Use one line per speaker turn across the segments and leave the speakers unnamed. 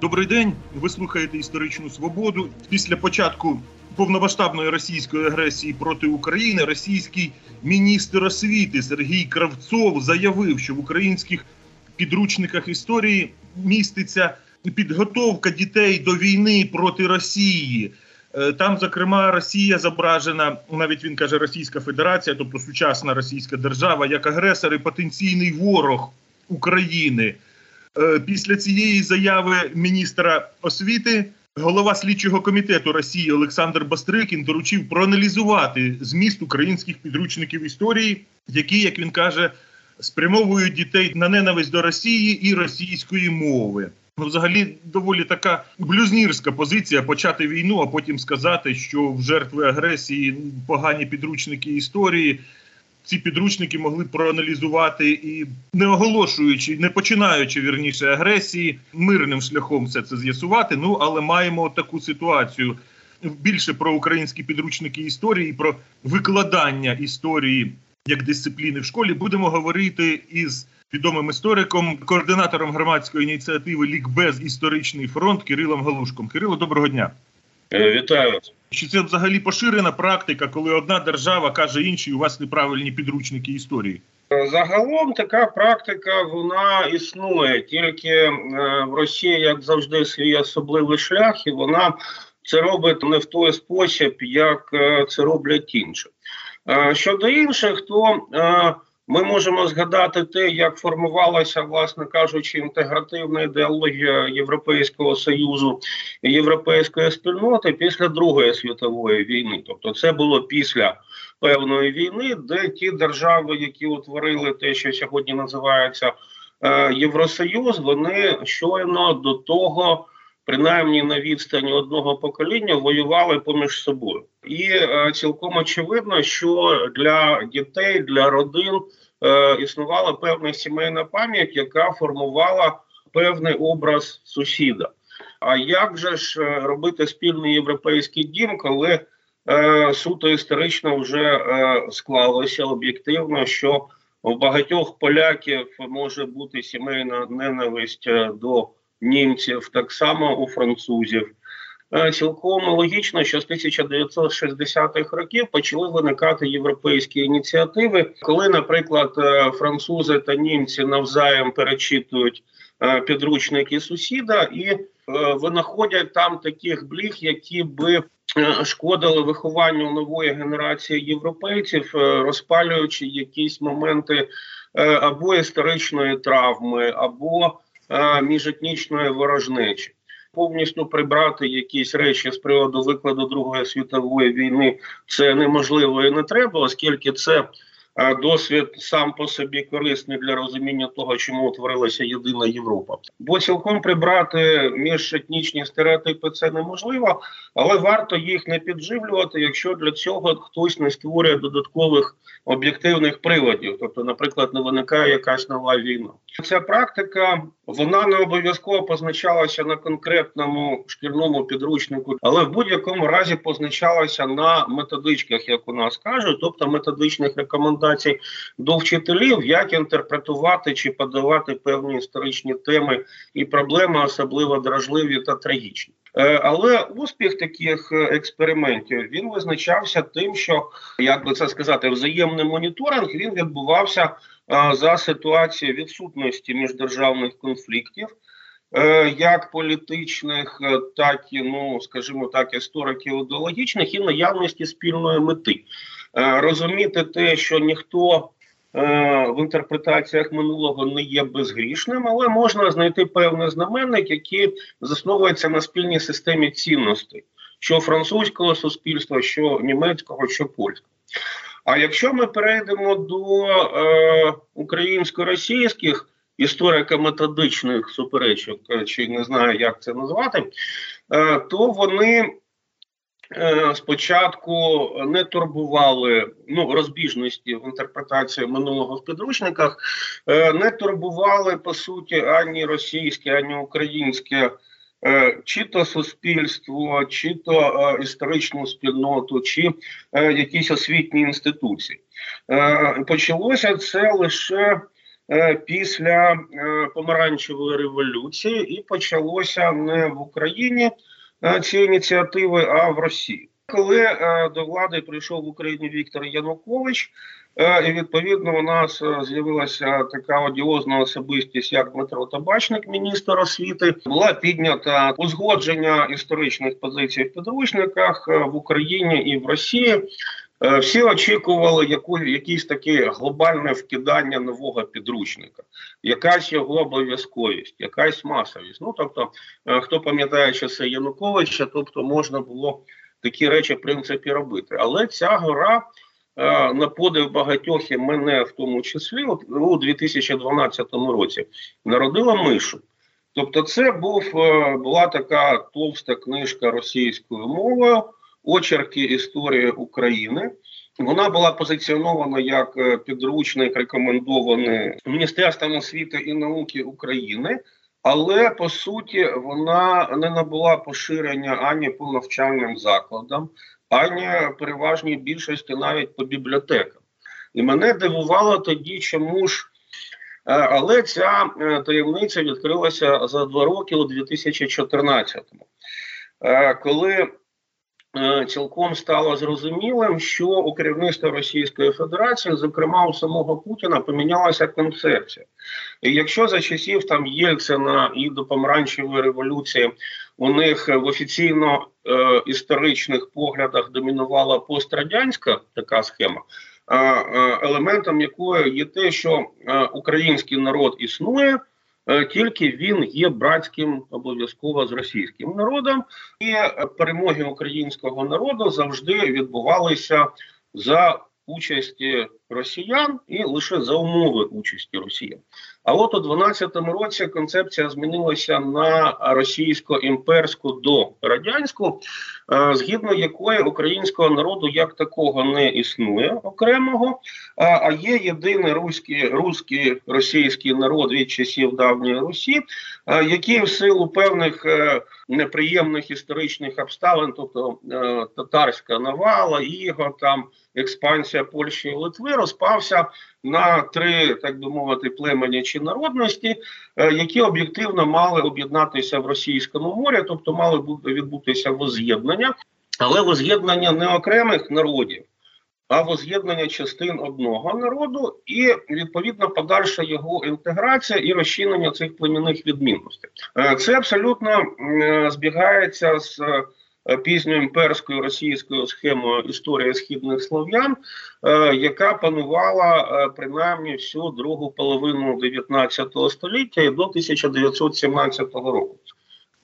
Добрий день. Ви слухаєте історичну свободу. Після початку повномасштабної російської агресії проти України російський міністр освіти Сергій Кравцов заявив, що в українських підручниках історії міститься підготовка дітей до війни проти Росії. Е, там, зокрема, Росія зображена, навіть він каже, Російська Федерація, тобто сучасна Російська держава, як агресор і потенційний ворог України. Е, після цієї заяви міністра освіти голова слідчого комітету Росії Олександр Бастрикін доручив проаналізувати зміст українських підручників історії, які, як він каже, спрямовують дітей на ненависть до Росії і російської мови. Ну, взагалі, доволі така блюзнірська позиція почати війну, а потім сказати, що в жертви агресії погані підручники історії ці підручники могли проаналізувати і не оголошуючи, не починаючи вірніше агресії, мирним шляхом все це з'ясувати. Ну але маємо таку ситуацію більше про українські підручники історії, про викладання історії як дисципліни в школі. Будемо говорити із відомим істориком, координатором громадської ініціативи Лікбез Історичний фронт Кирилом Галушком. Кирило, доброго дня.
Е, вітаю вас.
Чи це взагалі поширена практика, коли одна держава каже іншій, у вас неправильні підручники історії?
Загалом така практика вона існує тільки е, в Росії, як завжди, свій особливий шлях, і вона це робить не в той спосіб, як е, це роблять інші. Щодо інших, то ми можемо згадати те, як формувалася, власне кажучи, інтегративна ідеологія Європейського союзу і європейської спільноти після Другої світової війни. Тобто, це було після певної війни, де ті держави, які утворили те, що сьогодні називається е, Євросоюз, вони щойно до того принаймні на відстані одного покоління воювали поміж собою, і е, цілком очевидно, що для дітей, для родин е, існувала певна сімейна пам'ять, яка формувала певний образ сусіда. А як же ж е, робити спільний європейський дім, коли е, суто історично вже е, склалося об'єктивно, що у багатьох поляків може бути сімейна ненависть е, до німців, так само у французів. Е, цілком логічно, що з 1960-х років почали виникати європейські ініціативи, коли, наприклад, е, французи та німці навзаєм перечитують е, підручники сусіда і винаходять там таких бліг, які би шкодили вихованню нової генерації європейців, розпалюючи якісь моменти або історичної травми, або міжетнічної ворожнечі. Повністю прибрати якісь речі з приводу викладу Другої світової війни це неможливо і не треба, оскільки це досвід сам по собі корисний для розуміння того, чому утворилася єдина Європа. Бо цілком прибрати міжетнічні стереотипи це неможливо, але варто їх не підживлювати, якщо для цього хтось не створює додаткових об'єктивних приладів, тобто, наприклад, не виникає якась нова війна. Ця практика вона не обов'язково позначалася на конкретному шкільному підручнику, але в будь-якому разі позначалася на методичках, як у нас кажуть, тобто методичних рекомендацій до вчителів, як інтерпретувати чи подавати певні історичні теми і проблеми, особливо дражливі та трагічні. Е, але успіх таких е, експериментів він визначався тим, що як би це сказати, взаємний моніторинг він відбувався е, за ситуації відсутності міждержавних конфліктів. Як політичних, так і ну скажімо так, істориків ідеологічних і наявності спільної мети розуміти те, що ніхто Е, в інтерпретаціях минулого не є безгрішним, але можна знайти певний знаменник, який засновується на спільній системі цінностей, що французького суспільства, що німецького, що польського. А якщо ми перейдемо до е, українсько-російських історико-методичних суперечок, чи не знаю, як це назвати, е, то вони Е, спочатку не турбували ну розбіжності в інтерпретації минулого в підручниках, е, не турбували по суті ані російське, ані українське. Е, чи то суспільство, чи то історичну спільноту, чи якісь освітні інституції почалося це лише е, після е, помаранчевої революції, і почалося не в Україні е, ці ініціативи, а в Росії. Коли е, до влади прийшов в Україні Віктор Янукович, е, і відповідно у нас е, з'явилася така одіозна особистість, як Дмитро Табачник, міністр освіти, була піднята узгодження історичних позицій в підручниках в Україні і в Росії. Е, Всі очікували яку якісь таке глобальне вкидання нового підручника, якась його обов'язковість, якась масовість. Ну тобто, е, хто пам'ятає часи Януковича, тобто можна було такі речі в принципі робити. Але ця гора е, на подив багатьох і мене в тому числі от, у 2012 році народила мишу. Тобто, це був була така товста книжка російською мовою, очерки історії України. Вона була позиціонована як е, підручник, рекомендований Міністерством освіти і науки України. Але по суті вона не набула поширення ані по навчальним закладам, ані переважній більшості навіть по бібліотекам. І мене дивувало тоді, чому ж. Е, Але ця е, таємниця відкрилася за два роки у 2014-му, Е, коли цілком стало зрозумілим, що у керівництва Російської Федерації, зокрема у самого Путіна, помінялася концепція. І якщо за часів там Єльцина і до помаранчевої революції у них в офіційно е, історичних поглядах домінувала пострадянська така схема, е, е, елементом якої є те, що е, український народ існує. Е, Тільки він є братським обов'язково з російським народом, і перемоги українського народу завжди відбувалися за участі росіян і лише за умови участі росіян. А от у 12-му році концепція змінилася на російсько-імперську до радянську, е, згідно якої українського народу як такого не існує окремого, а- є єдиний руський, руський російський народ від часів давньої Русі, е, який в силу певних е, неприємних історичних обставин, тобто татарська навала, іго, там експансія Польщі і Литви, розпався на три, так би мовити, племені чи народності, е, які об'єктивно мали об'єднатися в російському морі, тобто мали бути відбутися воз'єднання, але воз'єднання не окремих народів. А воз'єднання частин одного народу і відповідно подальша його інтеграція і розчинення цих племінних відмінностей. Е, Це абсолютно е, збігається з пізньоімперською російською схемою історії східних слов'ян, е, яка панувала е, принаймні всю другу половину 19 століття і до 1917 року.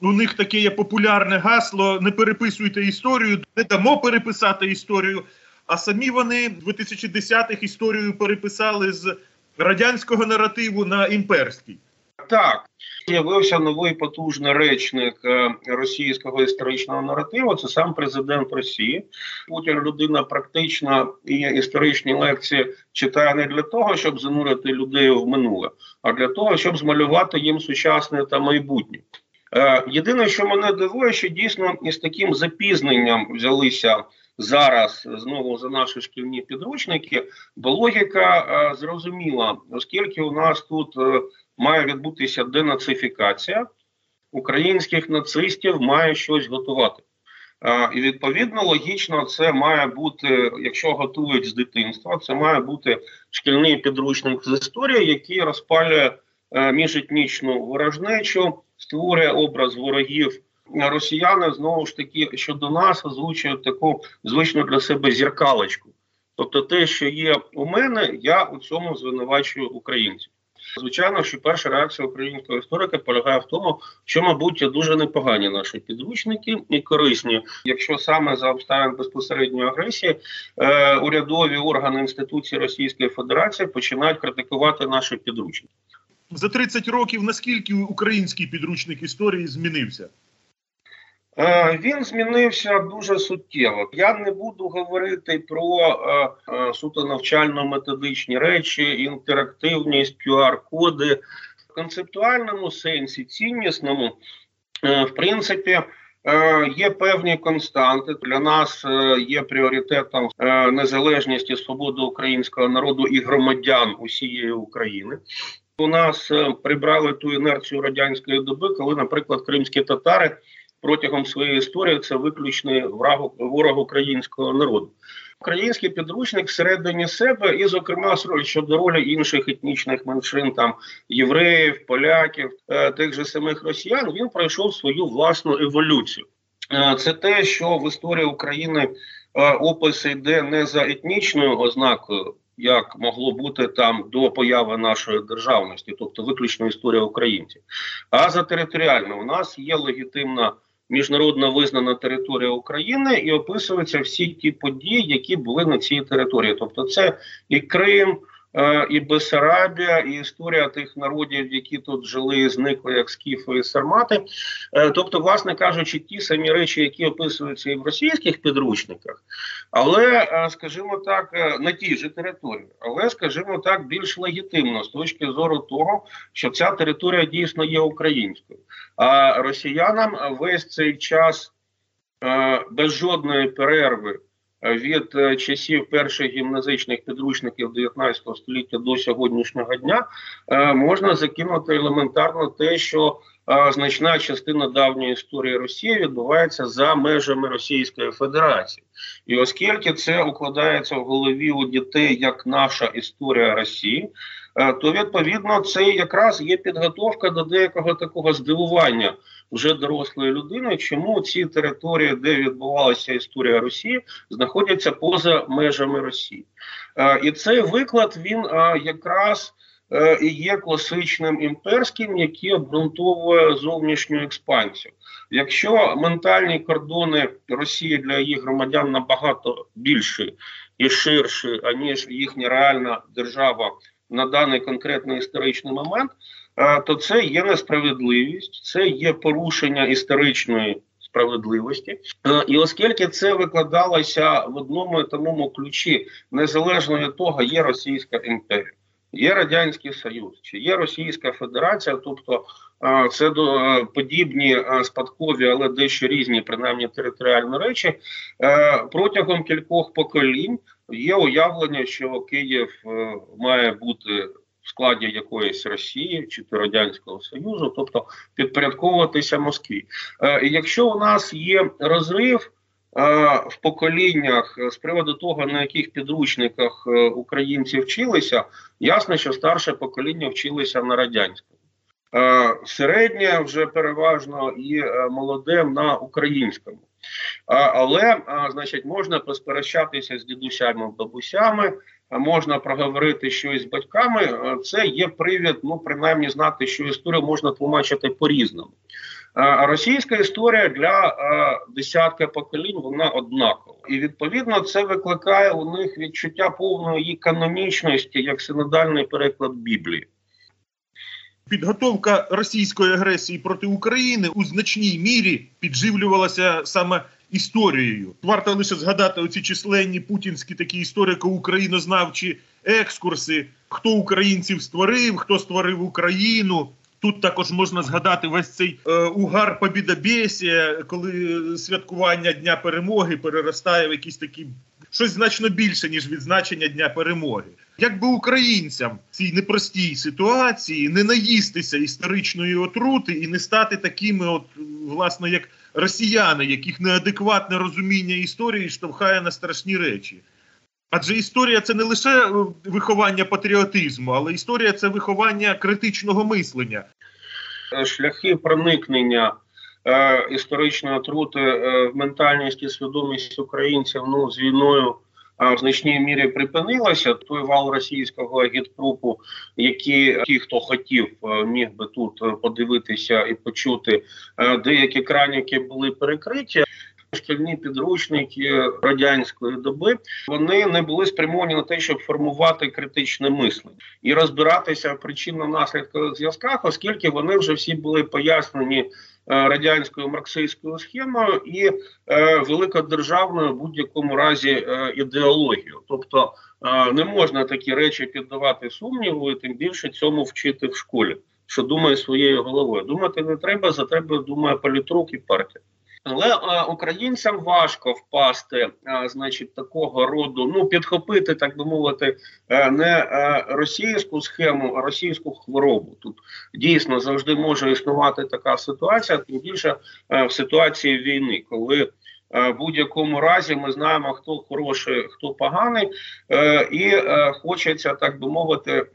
У них таке є популярне гасло: не переписуйте історію, не дамо переписати історію. А самі вони в 2010-х історію переписали з радянського наративу на імперський.
Так, з'явився новий потужний речник е, російського історичного наративу. Це сам президент Росії. Путін людина практична і історичні лекції читає не для того, щоб занурити людей в минуле, а для того, щоб змалювати їм сучасне та майбутнє. Е, Єдине, що мене дивує, що дійсно із таким запізненням взялися зараз знову за наші шкільні підручники, бо логіка е, зрозуміла, оскільки у нас тут е, має відбутися денацифікація, українських нацистів має щось готувати. Е, і відповідно логічно, це має бути, якщо готують з дитинства, це має бути шкільний підручник з історії, який розпалює е, міжетнічну ворожнечу, створює образ ворогів. Росіяни знову ж таки щодо нас озвучують таку звичну для себе зіркалочку. Тобто, те, що є у мене, я у цьому звинувачую українців. Звичайно, що перша реакція українського історика полягає в тому, що, мабуть, дуже непогані наші підручники і корисні, якщо саме за обставин безпосередньої агресії е, урядові органи інституції Російської Федерації починають критикувати наші підручники.
За 30 років наскільки український підручник історії змінився?
Е, Він змінився дуже суттєво. Я не буду говорити про е, е, суто навчально-методичні речі, інтерактивність, QR-коди. В концептуальному сенсі, ціннісному, в принципі, є певні константи. Для нас є пріоритетом незалежність і свобода українського народу і громадян усієї України. У нас прибрали ту інерцію радянської доби, коли, наприклад, кримські татари протягом своєї історії це виключний враг ворог українського народу. Український підручник всередині себе, і, зокрема, щодо ролі інших етнічних меншин, там євреїв, поляків, е, тих же самих росіян, він пройшов свою власну еволюцію. Е, це те, що в історії України е, опис йде не за етнічною ознакою. Як могло бути там до появи нашої державності, тобто виключно історія українців, а за територіально у нас є легітимна міжнародно визнана територія України і описуються всі ті події, які були на цій території. Тобто, це і Крим. Е, і Бесарабія, і історія тих народів, які тут жили, зникли як скіфи і сармати. Е, тобто, власне кажучи, ті самі речі, які описуються і в російських підручниках, але, е, скажімо так, на тій же території, але, скажімо так, більш легітимно з точки зору того, що ця територія дійсно є українською. А росіянам весь цей час без жодної перерви. Е, від е, часів перших гімназичних підручників 19 століття до сьогоднішнього дня е, можна закинути елементарно те, що значна частина давньої історії Росії відбувається за межами Російської Федерації, і оскільки це укладається в голові у дітей як наша історія Росії. То відповідно це якраз є підготовка до деякого такого здивування вже дорослої людини, чому ці території, де відбувалася історія Росії, знаходяться поза межами Росії, е, і цей виклад він е, якраз е, є класичним імперським, який обґрунтовує зовнішню експансію. Якщо ментальні кордони Росії для її громадян набагато більші і ширші, аніж їхня реальна держава на даний конкретний історичний момент, то це є несправедливість, це є порушення історичної справедливості. Е, і оскільки це викладалося в одному і тому ключі, незалежно від того, є Російська імперія. Є радянський союз, чи є Російська Федерація, тобто е, це до подібні спадкові, але дещо різні, принаймні територіальні речі. Протягом кількох поколінь є уявлення, що Київ має бути складі якоїсь Росії чи Радянського Союзу, тобто підпорядковуватися Москві. Е, якщо у нас є розрив е, в поколіннях з приводу того, на яких підручниках е, українці вчилися, ясно, що старше покоління вчилися на радянському. Е, середнє вже переважно і е, молоде на українському. Але, значить, можна посперечатися з дідусями, бабусями, можна проговорити щось з батьками. Це є привід, ну принаймні знати, що історію можна тлумачити по-різному. Російська історія для десятка поколінь вона однакова, і відповідно це викликає у них відчуття повної канонічності як синодальний переклад Біблії.
Підготовка російської агресії проти України у значній мірі підживлювалася саме історією. Варто лише згадати оці численні путінські такі історико-українознавчі екскурси, хто українців створив, хто створив Україну. Тут також можна згадати весь цей е, угар побідобєсія, коли святкування Дня перемоги переростає в якісь такі щось значно більше ніж відзначення Дня перемоги. Якби українцям в цій непростій ситуації не наїстися історичної отрути і не стати такими, от власне, як росіяни, яких неадекватне розуміння історії штовхає на страшні речі. Адже історія це не лише е, виховання патріотизму, але історія це виховання критичного мислення.
Шляхи проникнення е, історичної отрути е, ментальність і свідомість українців ну, з війною в значній мірі припинилася. Той вал російського агітпрупу, які ті, хто хотів, е, міг би тут е, подивитися і почути, е, деякі краніки були перекриті. Шкільні підручники радянської доби вони не були спрямовані на те, щоб формувати критичне мислення і розбиратися в причинно-наслідкових зв'язках, оскільки вони вже всі були пояснені Е, радянською марксистською схемою і е, великодержавною в будь-якому разі е, ідеологією. Тобто не можна такі речі піддавати сумніву, і тим більше цьому вчити в школі, що думає своєю головою. Думати не треба, за треба думає політрук і партія. Але а, українцям важко впасти, а, значить, такого роду, ну підхопити, так би мовити, а, не а, російську схему, а російську хворобу. Тут дійсно завжди може існувати така ситуація, тим більше а, в ситуації війни, коли в будь-якому разі ми знаємо, хто хороший, хто поганий, і хочеться так би мовити,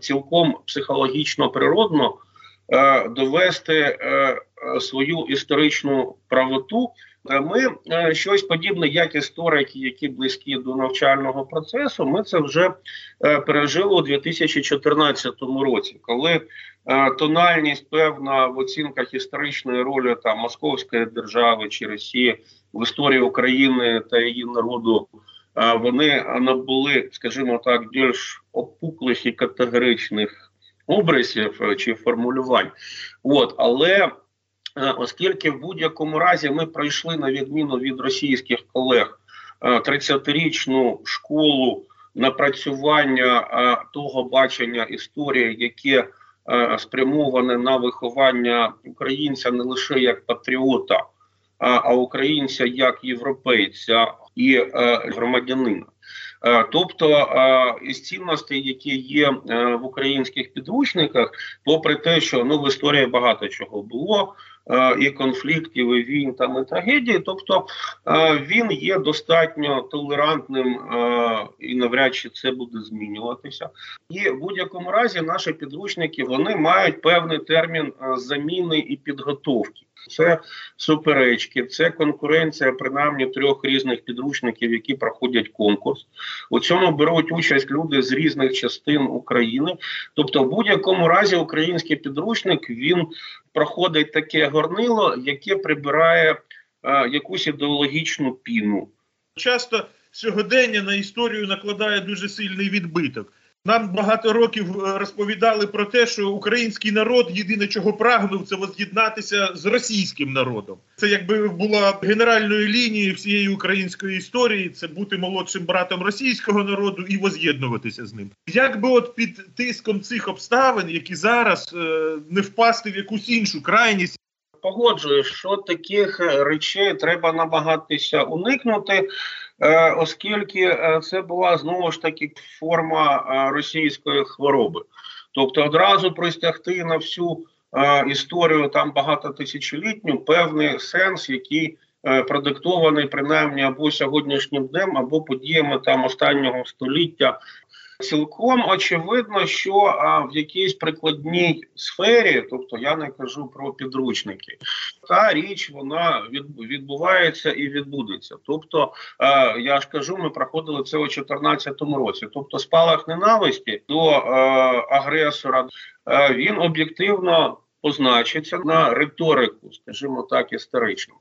цілком психологічно природно довести свою історичну правоту. Ми щось подібне, як історики, які близькі до навчального процесу. Ми це вже пережили у 2014 році, коли тональність певна в оцінках історичної ролі там Московської держави чи Росії в історії України та її народу. Вони набули, скажімо так, більш опуклих і категоричних образів е, чи формулювань. От але е, оскільки в будь-якому разі ми пройшли на відміну від російських колег 30-річну е, школу напрацювання того бачення історії, яке спрямоване на виховання українця не лише як патріота, а українця як європейця і громадянина. Е, тобто е, із цінностей, які є в українських підручниках, попри те, що ну в історії багато чого було. І конфліктів, і війн там і трагедії, тобто він є достатньо толерантним і навряд чи це буде змінюватися. І в будь-якому разі наші підручники вони мають певний термін заміни і підготовки це суперечки, це конкуренція принаймні трьох різних підручників, які проходять конкурс. У цьому беруть участь люди з різних частин України. Тобто, в будь-якому разі український підручник він проходить таке горнило, яке прибирає а, якусь ідеологічну піну.
Часто сьогодення на історію накладає дуже сильний відбиток. Нам багато років е, розповідали про те, що український народ єдине, чого прагнув, це воз'єднатися з російським народом. Це якби була генеральною лінією всієї української історії. Це бути молодшим братом російського народу і воз'єднуватися з ним. Як би от під тиском цих обставин, які зараз е, не впасти в якусь іншу крайність.
Погоджуюсь, що таких речей треба намагатися уникнути. Е, оскільки е, це була знову ж таки форма е, російської хвороби, тобто одразу простягти на всю історію там багатотисячолітню певний сенс, який продиктований принаймні або сьогоднішнім днем, або подіями там останнього століття Цілком очевидно, що а, в якійсь прикладній сфері, тобто я не кажу про підручники, та річ вона відбувається і відбудеться. Тобто, а, я ж кажу, ми проходили це у 2014 році. Тобто, спалах ненависті до а, агресора а, він об'єктивно позначиться на риторику, скажімо так, історично.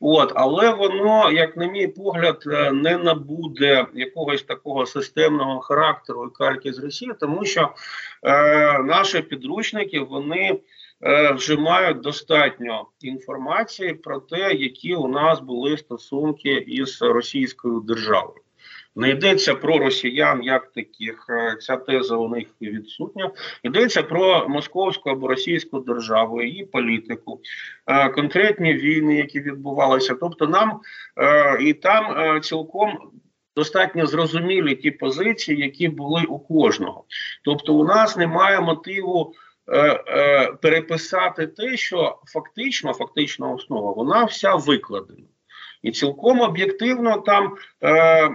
От, але воно, як на мій погляд, е, не набуде якогось такого системного характеру і кальки з Росії, тому що е, наші підручники вони. Е, вже мають достатньо інформації про те, які у нас були стосунки із Російською державою. Не йдеться про росіян як таких, е, ця теза у них відсутня. Йдеться про московську або російську державу, її політику, е, конкретні війни, які відбувалися. Тобто, нам е, і там цілком. Достатньо зрозумілі ті позиції, які були у кожного. Тобто, у нас немає мотиву переписати те, що фактично, фактична основа, вона вся викладена. І цілком об'єктивно там е,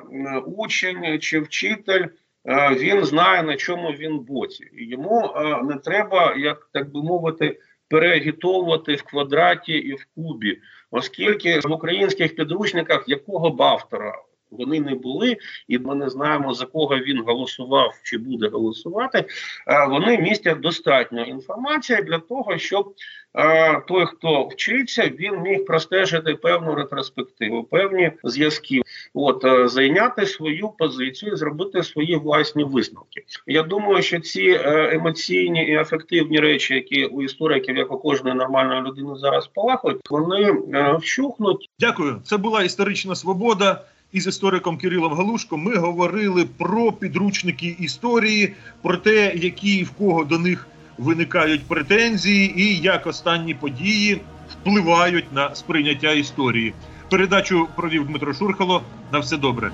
учень чи вчитель. Е, він знає на чому він боці, йому е, не треба, як так би мовити, переагітовувати в квадраті і в кубі, оскільки в українських підручниках якого б автора вони не були, і ми не знаємо за кого він голосував чи буде голосувати. Вони містять достатньо інформації для того, щоб той, хто вчиться, він міг простежити певну ретроспективу, певні зв'язки, от е, зайняти свою позицію, зробити свої власні висновки. Я думаю, що ці е, емоційні і ефективні речі, які у істориків, як у кожної нормальної людини, зараз палахують, вони е, вщухнуть.
Дякую, це була історична свобода із істориком Кирилом Галушко ми говорили про підручники історії, про те, які в кого до них виникають претензії, і як останні події впливають на сприйняття історії. Передачу провів Дмитро Шурхало. На все добре.